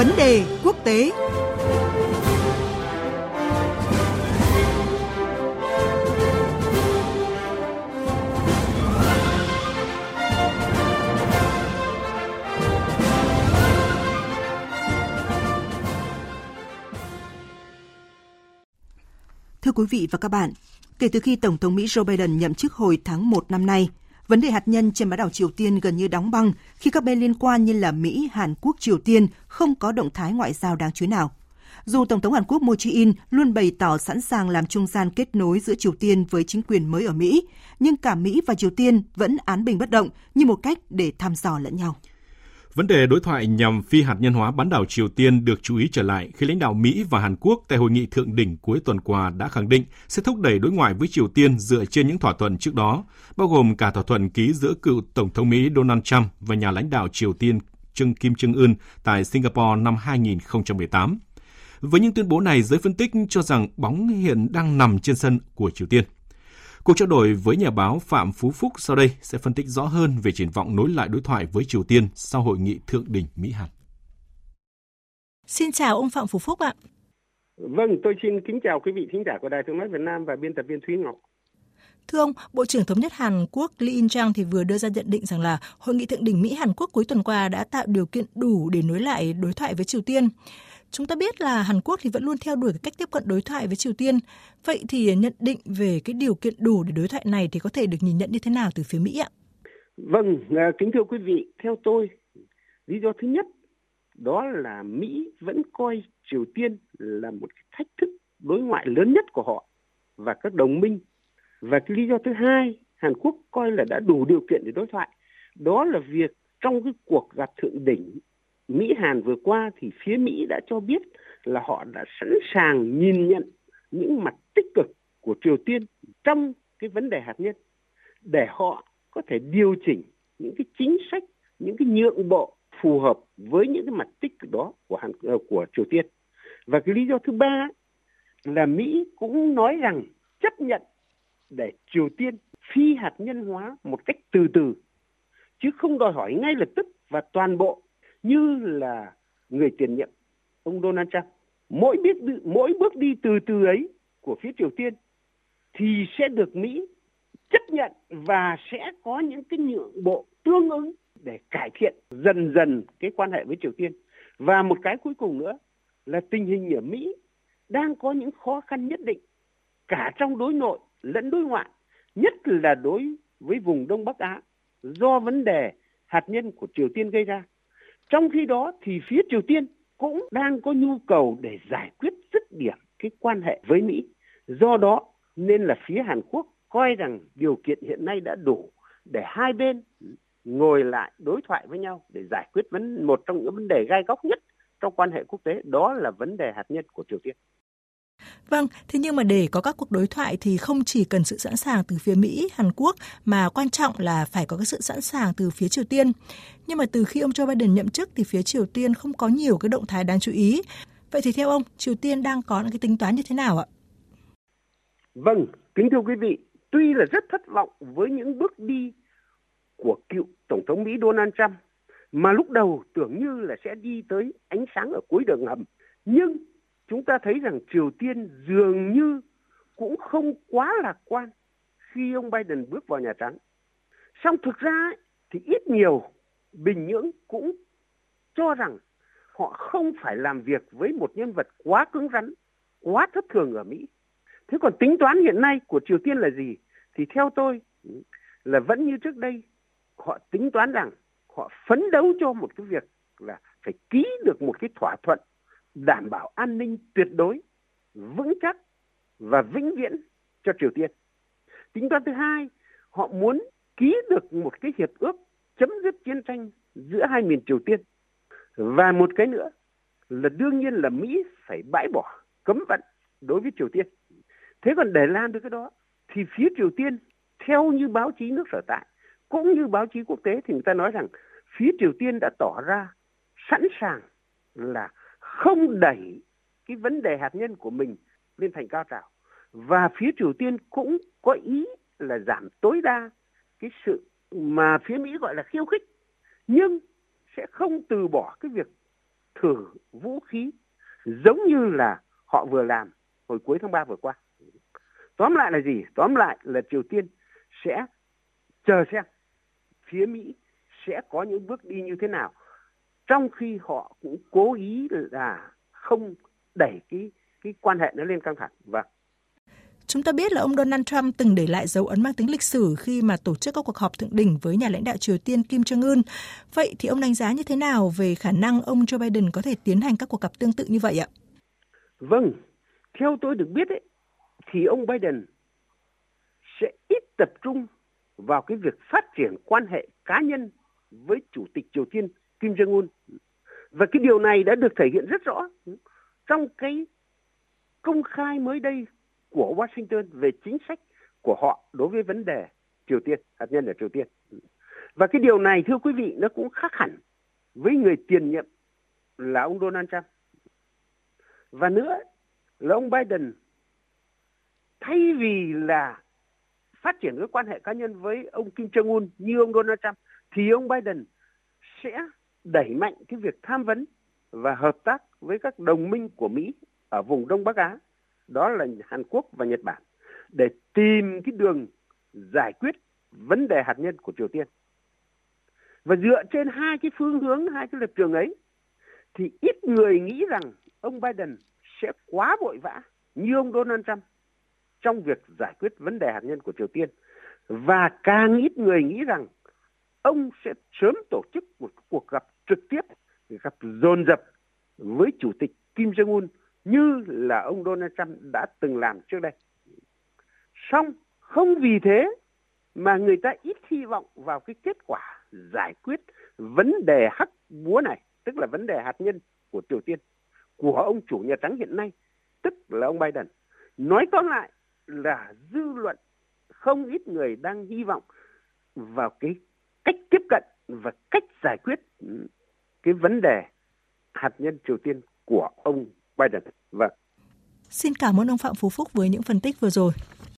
Vấn đề quốc tế. Thưa quý vị và các bạn, kể từ khi Tổng thống Mỹ Joe Biden nhậm chức hồi tháng 1 năm nay, vấn đề hạt nhân trên bán đảo Triều Tiên gần như đóng băng khi các bên liên quan như là Mỹ, Hàn Quốc, Triều Tiên không có động thái ngoại giao đáng chú ý nào. Dù Tổng thống Hàn Quốc Moon Jae-in luôn bày tỏ sẵn sàng làm trung gian kết nối giữa Triều Tiên với chính quyền mới ở Mỹ, nhưng cả Mỹ và Triều Tiên vẫn án bình bất động như một cách để thăm dò lẫn nhau. Vấn đề đối thoại nhằm phi hạt nhân hóa bán đảo Triều Tiên được chú ý trở lại khi lãnh đạo Mỹ và Hàn Quốc tại hội nghị thượng đỉnh cuối tuần qua đã khẳng định sẽ thúc đẩy đối ngoại với Triều Tiên dựa trên những thỏa thuận trước đó, bao gồm cả thỏa thuận ký giữa cựu Tổng thống Mỹ Donald Trump và nhà lãnh đạo Triều Tiên Trương Kim Trưng Ưn tại Singapore năm 2018. Với những tuyên bố này, giới phân tích cho rằng bóng hiện đang nằm trên sân của Triều Tiên. Cuộc trao đổi với nhà báo Phạm Phú Phúc sau đây sẽ phân tích rõ hơn về triển vọng nối lại đối thoại với Triều Tiên sau hội nghị thượng đỉnh Mỹ-Hàn. Xin chào ông Phạm Phú Phúc ạ. Vâng, tôi xin kính chào quý vị thính giả của Đài Tiếng nói Việt Nam và biên tập viên Thúy Ngọc. Thưa ông, Bộ trưởng Thống nhất Hàn Quốc Lee In-chang thì vừa đưa ra nhận định rằng là hội nghị thượng đỉnh Mỹ Hàn Quốc cuối tuần qua đã tạo điều kiện đủ để nối lại đối thoại với Triều Tiên. Chúng ta biết là Hàn Quốc thì vẫn luôn theo đuổi cái cách tiếp cận đối thoại với Triều Tiên. Vậy thì nhận định về cái điều kiện đủ để đối thoại này thì có thể được nhìn nhận như thế nào từ phía Mỹ ạ? Vâng, à, kính thưa quý vị, theo tôi, lý do thứ nhất đó là Mỹ vẫn coi Triều Tiên là một cái thách thức đối ngoại lớn nhất của họ và các đồng minh. Và cái lý do thứ hai, Hàn Quốc coi là đã đủ điều kiện để đối thoại. Đó là việc trong cái cuộc gặp thượng đỉnh Mỹ Hàn vừa qua thì phía Mỹ đã cho biết là họ đã sẵn sàng nhìn nhận những mặt tích cực của Triều Tiên trong cái vấn đề hạt nhân để họ có thể điều chỉnh những cái chính sách, những cái nhượng bộ phù hợp với những cái mặt tích cực đó của Hàn ờ, của Triều Tiên. Và cái lý do thứ ba là Mỹ cũng nói rằng chấp nhận để Triều Tiên phi hạt nhân hóa một cách từ từ chứ không đòi hỏi ngay lập tức và toàn bộ như là người tiền nhiệm ông Donald Trump mỗi biết mỗi bước đi từ từ ấy của phía Triều Tiên thì sẽ được Mỹ chấp nhận và sẽ có những cái nhượng bộ tương ứng để cải thiện dần dần cái quan hệ với Triều Tiên. Và một cái cuối cùng nữa là tình hình ở Mỹ đang có những khó khăn nhất định cả trong đối nội lẫn đối ngoại, nhất là đối với vùng Đông Bắc Á do vấn đề hạt nhân của Triều Tiên gây ra. Trong khi đó thì phía Triều Tiên cũng đang có nhu cầu để giải quyết dứt điểm cái quan hệ với Mỹ. Do đó nên là phía Hàn Quốc coi rằng điều kiện hiện nay đã đủ để hai bên ngồi lại đối thoại với nhau để giải quyết vấn một trong những vấn đề gai góc nhất trong quan hệ quốc tế đó là vấn đề hạt nhân của Triều Tiên. Vâng, thế nhưng mà để có các cuộc đối thoại thì không chỉ cần sự sẵn sàng từ phía Mỹ, Hàn Quốc mà quan trọng là phải có cái sự sẵn sàng từ phía Triều Tiên. Nhưng mà từ khi ông Joe Biden nhậm chức thì phía Triều Tiên không có nhiều cái động thái đáng chú ý. Vậy thì theo ông, Triều Tiên đang có những cái tính toán như thế nào ạ? Vâng, kính thưa quý vị, tuy là rất thất vọng với những bước đi của cựu Tổng thống Mỹ Donald Trump mà lúc đầu tưởng như là sẽ đi tới ánh sáng ở cuối đường hầm. Nhưng chúng ta thấy rằng Triều Tiên dường như cũng không quá lạc quan khi ông Biden bước vào Nhà Trắng. Song thực ra thì ít nhiều Bình Nhưỡng cũng cho rằng họ không phải làm việc với một nhân vật quá cứng rắn, quá thất thường ở Mỹ. Thế còn tính toán hiện nay của Triều Tiên là gì? Thì theo tôi là vẫn như trước đây, họ tính toán rằng họ phấn đấu cho một cái việc là phải ký được một cái thỏa thuận đảm bảo an ninh tuyệt đối, vững chắc và vĩnh viễn cho Triều Tiên. Tính toán thứ hai, họ muốn ký được một cái hiệp ước chấm dứt chiến tranh giữa hai miền Triều Tiên. Và một cái nữa là đương nhiên là Mỹ phải bãi bỏ cấm vận đối với Triều Tiên. Thế còn để làm được cái đó thì phía Triều Tiên theo như báo chí nước sở tại cũng như báo chí quốc tế thì người ta nói rằng phía Triều Tiên đã tỏ ra sẵn sàng là không đẩy cái vấn đề hạt nhân của mình lên thành cao trào và phía Triều Tiên cũng có ý là giảm tối đa cái sự mà phía Mỹ gọi là khiêu khích, nhưng sẽ không từ bỏ cái việc thử vũ khí giống như là họ vừa làm hồi cuối tháng 3 vừa qua. Tóm lại là gì? Tóm lại là Triều Tiên sẽ chờ xem phía Mỹ sẽ có những bước đi như thế nào trong khi họ cũng cố ý là không đẩy cái cái quan hệ nó lên căng thẳng và vâng. Chúng ta biết là ông Donald Trump từng để lại dấu ấn mang tính lịch sử khi mà tổ chức các cuộc họp thượng đỉnh với nhà lãnh đạo Triều Tiên Kim Jong Un. Vậy thì ông đánh giá như thế nào về khả năng ông Joe Biden có thể tiến hành các cuộc gặp tương tự như vậy ạ? Vâng, theo tôi được biết ấy, thì ông Biden sẽ ít tập trung vào cái việc phát triển quan hệ cá nhân với Chủ tịch Triều Tiên Kim Jong Un. Và cái điều này đã được thể hiện rất rõ trong cái công khai mới đây của Washington về chính sách của họ đối với vấn đề Triều Tiên, hạt nhân ở Triều Tiên. Và cái điều này thưa quý vị nó cũng khác hẳn với người tiền nhiệm là ông Donald Trump. Và nữa là ông Biden thay vì là phát triển cái quan hệ cá nhân với ông Kim Jong Un như ông Donald Trump thì ông Biden sẽ đẩy mạnh cái việc tham vấn và hợp tác với các đồng minh của Mỹ ở vùng Đông Bắc Á đó là Hàn Quốc và Nhật Bản để tìm cái đường giải quyết vấn đề hạt nhân của Triều Tiên. Và dựa trên hai cái phương hướng, hai cái lập trường ấy, thì ít người nghĩ rằng ông Biden sẽ quá vội vã như ông Donald Trump trong việc giải quyết vấn đề hạt nhân của Triều Tiên. Và càng ít người nghĩ rằng ông sẽ sớm tổ chức một cuộc gặp trực tiếp, gặp dồn dập với Chủ tịch Kim Jong-un như là ông Donald Trump đã từng làm trước đây. Song không vì thế mà người ta ít hy vọng vào cái kết quả giải quyết vấn đề hắc búa này, tức là vấn đề hạt nhân của Triều Tiên, của ông chủ Nhà Trắng hiện nay, tức là ông Biden. Nói tóm lại là dư luận không ít người đang hy vọng vào cái cách tiếp cận và cách giải quyết cái vấn đề hạt nhân Triều Tiên của ông Biden. Vâng. Xin cảm ơn ông Phạm Phú Phúc với những phân tích vừa rồi.